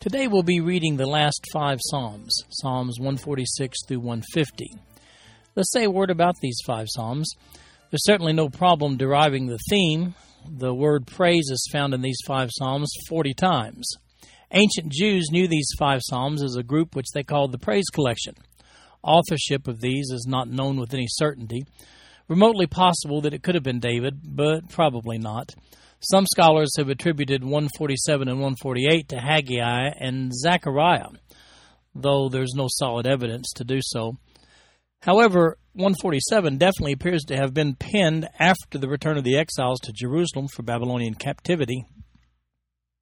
Today we'll be reading the last five Psalms, Psalms 146 through 150. Let's say a word about these five Psalms. There's certainly no problem deriving the theme. The word praise is found in these five Psalms 40 times. Ancient Jews knew these five Psalms as a group which they called the Praise Collection. Authorship of these is not known with any certainty. Remotely possible that it could have been David, but probably not. Some scholars have attributed 147 and 148 to Haggai and Zechariah, though there's no solid evidence to do so. However, 147 definitely appears to have been penned after the return of the exiles to Jerusalem for Babylonian captivity.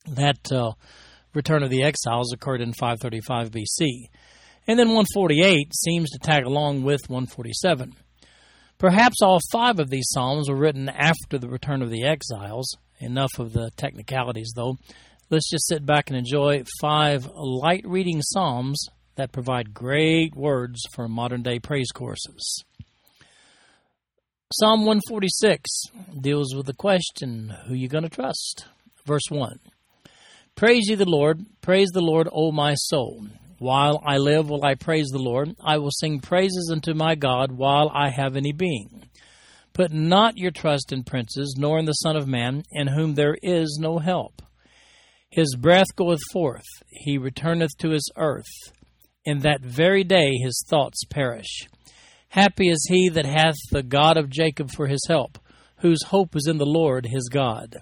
That uh, return of the exiles occurred in 535 BC. And then 148 seems to tag along with 147. Perhaps all five of these psalms were written after the return of the exiles. Enough of the technicalities, though. Let's just sit back and enjoy five light reading psalms that provide great words for modern day praise courses. Psalm 146 deals with the question, Who you going to trust? Verse 1 Praise ye the Lord, praise the Lord, O my soul. While I live, will I praise the Lord. I will sing praises unto my God while I have any being. Put not your trust in princes, nor in the Son of Man, in whom there is no help. His breath goeth forth, he returneth to his earth. In that very day his thoughts perish. Happy is he that hath the God of Jacob for his help, whose hope is in the Lord his God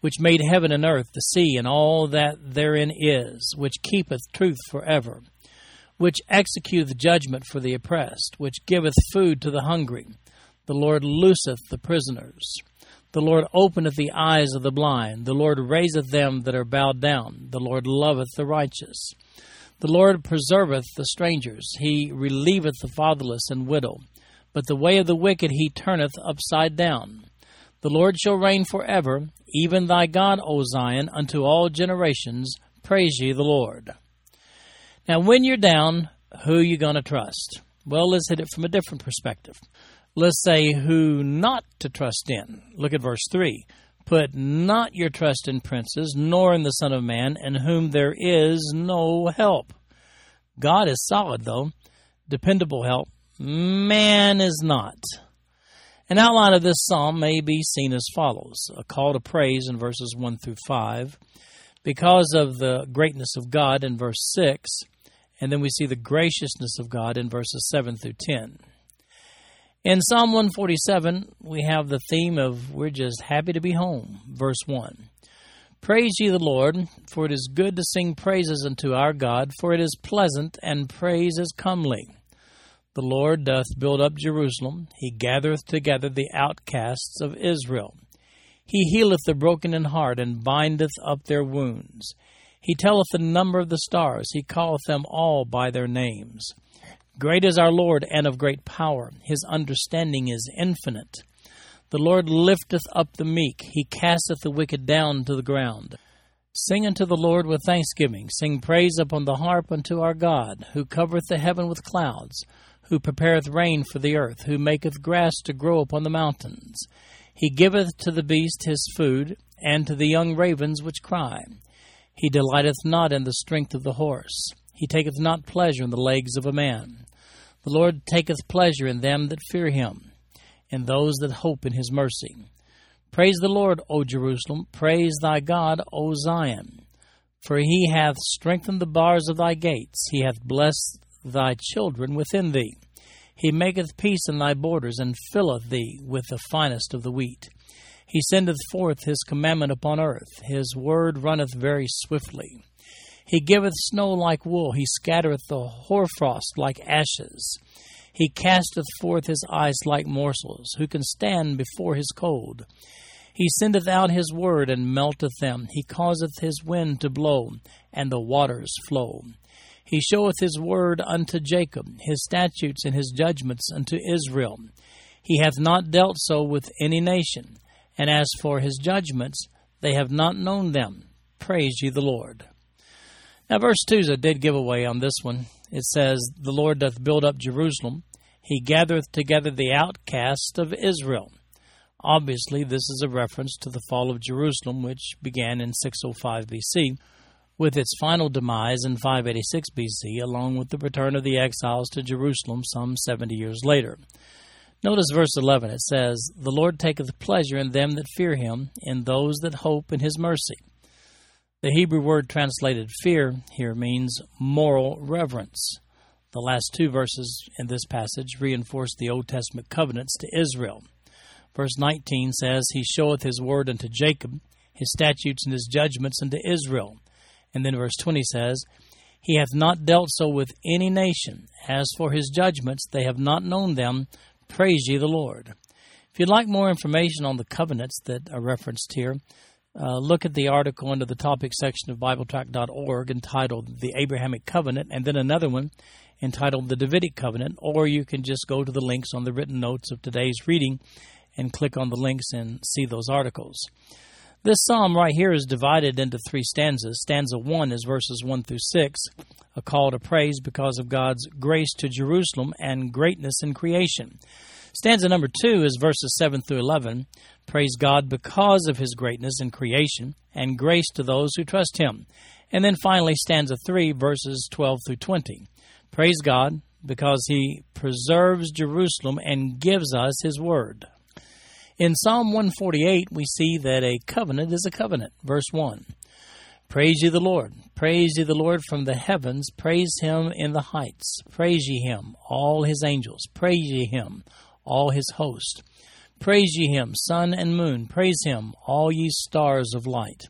which made heaven and earth, the sea, and all that therein is, which keepeth truth for ever, which executeth judgment for the oppressed, which giveth food to the hungry. The Lord looseth the prisoners. The Lord openeth the eyes of the blind. The Lord raiseth them that are bowed down. The Lord loveth the righteous. The Lord preserveth the strangers. He relieveth the fatherless and widow. But the way of the wicked he turneth upside down. The Lord shall reign for ever, even thy God, O Zion, unto all generations. Praise ye the Lord. Now, when you're down, who you going to trust? Well, let's hit it from a different perspective. Let's say who not to trust in. Look at verse 3. Put not your trust in princes, nor in the Son of Man, in whom there is no help. God is solid, though, dependable help. Man is not. An outline of this psalm may be seen as follows a call to praise in verses 1 through 5, because of the greatness of God in verse 6, and then we see the graciousness of God in verses 7 through 10. In Psalm 147, we have the theme of we're just happy to be home, verse 1. Praise ye the Lord, for it is good to sing praises unto our God, for it is pleasant, and praise is comely. The Lord doth build up Jerusalem, he gathereth together the outcasts of Israel. He healeth the broken in heart, and bindeth up their wounds. He telleth the number of the stars, he calleth them all by their names. Great is our Lord, and of great power. His understanding is infinite. The Lord lifteth up the meek, he casteth the wicked down to the ground. Sing unto the Lord with thanksgiving, sing praise upon the harp unto our God, who covereth the heaven with clouds who prepareth rain for the earth, who maketh grass to grow upon the mountains. He giveth to the beast his food, and to the young ravens which cry. He delighteth not in the strength of the horse. He taketh not pleasure in the legs of a man. The Lord taketh pleasure in them that fear him, in those that hope in his mercy. Praise the Lord, O Jerusalem. Praise thy God, O Zion. For he hath strengthened the bars of thy gates. He hath blessed thy children within thee. He maketh peace in thy borders, and filleth thee with the finest of the wheat. He sendeth forth his commandment upon earth, his word runneth very swiftly. He giveth snow like wool, he scattereth the hoarfrost like ashes. He casteth forth his ice like morsels. Who can stand before his cold? He sendeth out his word and melteth them. He causeth his wind to blow, and the waters flow. He showeth his word unto Jacob, his statutes and his judgments unto Israel. He hath not dealt so with any nation, and as for his judgments, they have not known them. Praise ye the Lord. Now, verse 2 is a dead giveaway on this one. It says, The Lord doth build up Jerusalem, he gathereth together the outcast of Israel. Obviously, this is a reference to the fall of Jerusalem, which began in 605 BC, with its final demise in 586 BC, along with the return of the exiles to Jerusalem some 70 years later. Notice verse 11. It says, The Lord taketh pleasure in them that fear him, in those that hope in his mercy. The Hebrew word translated fear here means moral reverence. The last two verses in this passage reinforce the Old Testament covenants to Israel. Verse 19 says, He showeth His word unto Jacob, His statutes and His judgments unto Israel. And then verse 20 says, He hath not dealt so with any nation. As for His judgments, they have not known them. Praise ye the Lord. If you'd like more information on the covenants that are referenced here, uh, look at the article under the topic section of BibleTrack.org entitled The Abrahamic Covenant, and then another one entitled The Davidic Covenant, or you can just go to the links on the written notes of today's reading and click on the links and see those articles. This psalm right here is divided into three stanzas. Stanza 1 is verses 1 through 6, a call to praise because of God's grace to Jerusalem and greatness in creation. Stanza number 2 is verses 7 through 11, praise God because of his greatness in creation and grace to those who trust him. And then finally, stanza 3, verses 12 through 20. Praise God because he preserves Jerusalem and gives us his word. In Psalm 148, we see that a covenant is a covenant. Verse 1 Praise ye the Lord. Praise ye the Lord from the heavens. Praise him in the heights. Praise ye him, all his angels. Praise ye him, all his host. Praise ye him, sun and moon. Praise him, all ye stars of light.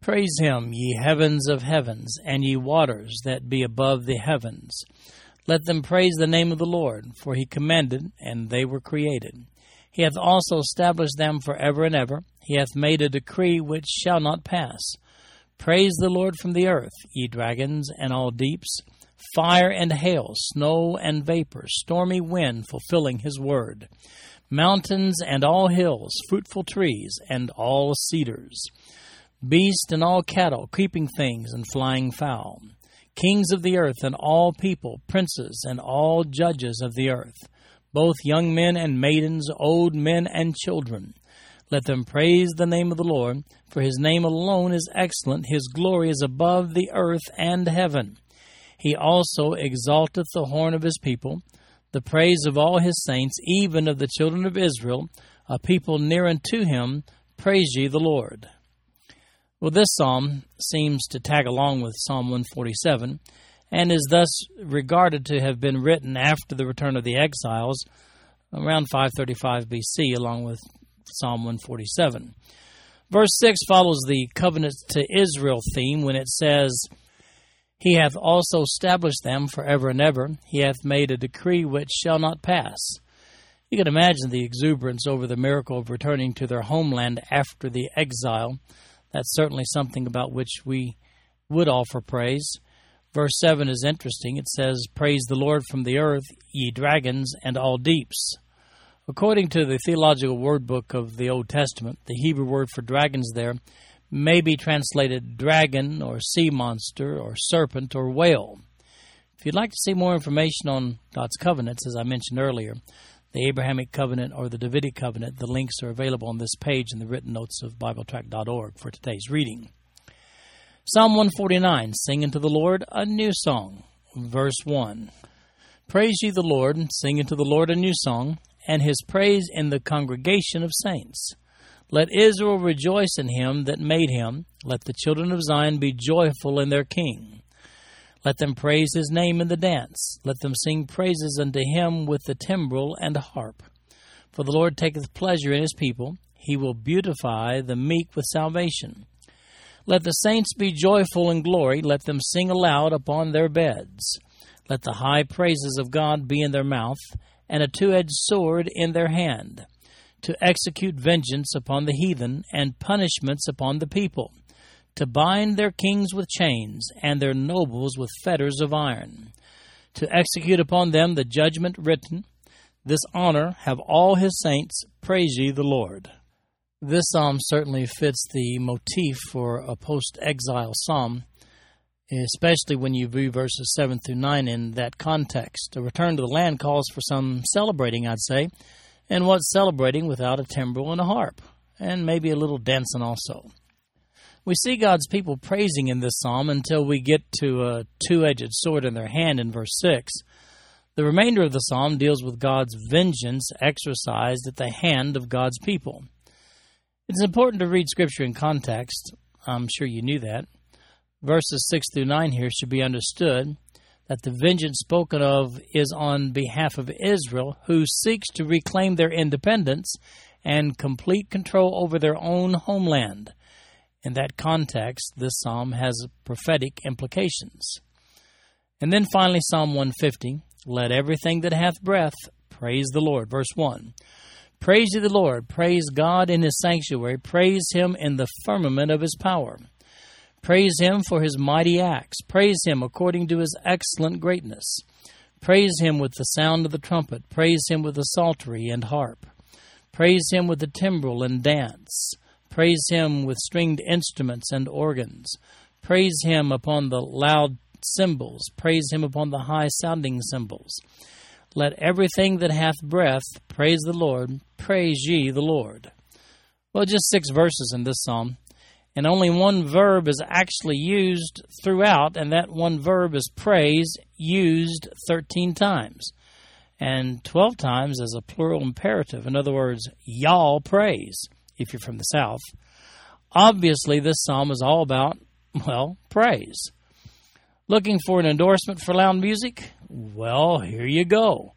Praise him, ye heavens of heavens, and ye waters that be above the heavens. Let them praise the name of the Lord, for he commanded, and they were created. He hath also established them for ever and ever. He hath made a decree which shall not pass. Praise the Lord from the earth, ye dragons and all deeps, fire and hail, snow and vapor, stormy wind fulfilling his word, mountains and all hills, fruitful trees and all cedars, beast and all cattle, creeping things and flying fowl, kings of the earth and all people, princes and all judges of the earth. Both young men and maidens, old men and children. Let them praise the name of the Lord, for his name alone is excellent, his glory is above the earth and heaven. He also exalteth the horn of his people, the praise of all his saints, even of the children of Israel, a people near unto him. Praise ye the Lord. Well, this psalm seems to tag along with Psalm 147 and is thus regarded to have been written after the return of the exiles around 535 BC, along with Psalm 147. Verse 6 follows the covenant to Israel theme when it says, He hath also established them for ever and ever. He hath made a decree which shall not pass. You can imagine the exuberance over the miracle of returning to their homeland after the exile. That's certainly something about which we would offer praise. Verse 7 is interesting. It says, Praise the Lord from the earth, ye dragons and all deeps. According to the Theological Word Book of the Old Testament, the Hebrew word for dragons there may be translated dragon or sea monster or serpent or whale. If you'd like to see more information on God's covenants, as I mentioned earlier, the Abrahamic covenant or the Davidic covenant, the links are available on this page in the written notes of BibleTrack.org for today's reading. Psalm 149 Sing unto the Lord a new song. Verse 1 Praise ye the Lord, sing unto the Lord a new song, and his praise in the congregation of saints. Let Israel rejoice in him that made him. Let the children of Zion be joyful in their king. Let them praise his name in the dance. Let them sing praises unto him with the timbrel and harp. For the Lord taketh pleasure in his people. He will beautify the meek with salvation. Let the saints be joyful in glory. Let them sing aloud upon their beds. Let the high praises of God be in their mouth, and a two edged sword in their hand, to execute vengeance upon the heathen and punishments upon the people, to bind their kings with chains and their nobles with fetters of iron, to execute upon them the judgment written. This honor have all his saints, praise ye the Lord. This psalm certainly fits the motif for a post exile psalm, especially when you view verses 7 through 9 in that context. A return to the land calls for some celebrating, I'd say, and what's celebrating without a timbrel and a harp, and maybe a little dancing also. We see God's people praising in this psalm until we get to a two edged sword in their hand in verse 6. The remainder of the psalm deals with God's vengeance exercised at the hand of God's people. It's important to read Scripture in context. I'm sure you knew that. Verses 6 through 9 here should be understood that the vengeance spoken of is on behalf of Israel, who seeks to reclaim their independence and complete control over their own homeland. In that context, this psalm has prophetic implications. And then finally, Psalm 150 Let everything that hath breath praise the Lord. Verse 1 Praise ye the Lord, praise God in his sanctuary, praise him in the firmament of his power. Praise him for his mighty acts, praise him according to his excellent greatness. Praise him with the sound of the trumpet, praise him with the psaltery and harp. Praise him with the timbrel and dance. Praise him with stringed instruments and organs. Praise him upon the loud cymbals. Praise him upon the high sounding cymbals. Let everything that hath breath praise the Lord. Praise ye the Lord. Well, just six verses in this psalm, and only one verb is actually used throughout, and that one verb is praise, used 13 times, and 12 times as a plural imperative. In other words, y'all praise if you're from the South. Obviously, this psalm is all about, well, praise. Looking for an endorsement for loud music? Well, here you go.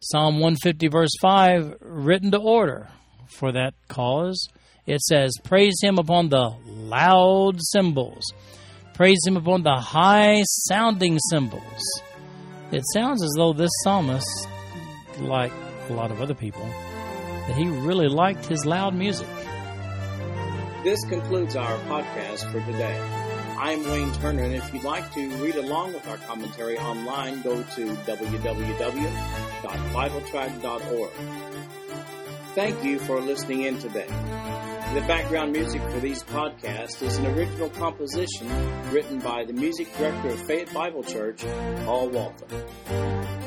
Psalm 150, verse 5, written to order for that cause. It says, Praise him upon the loud cymbals, praise him upon the high sounding cymbals. It sounds as though this psalmist, like a lot of other people, that he really liked his loud music. This concludes our podcast for today. I'm Wayne Turner, and if you'd like to read along with our commentary online, go to www.bibletrack.org. Thank you for listening in today. The background music for these podcasts is an original composition written by the music director of Fayette Bible Church, Paul Walton.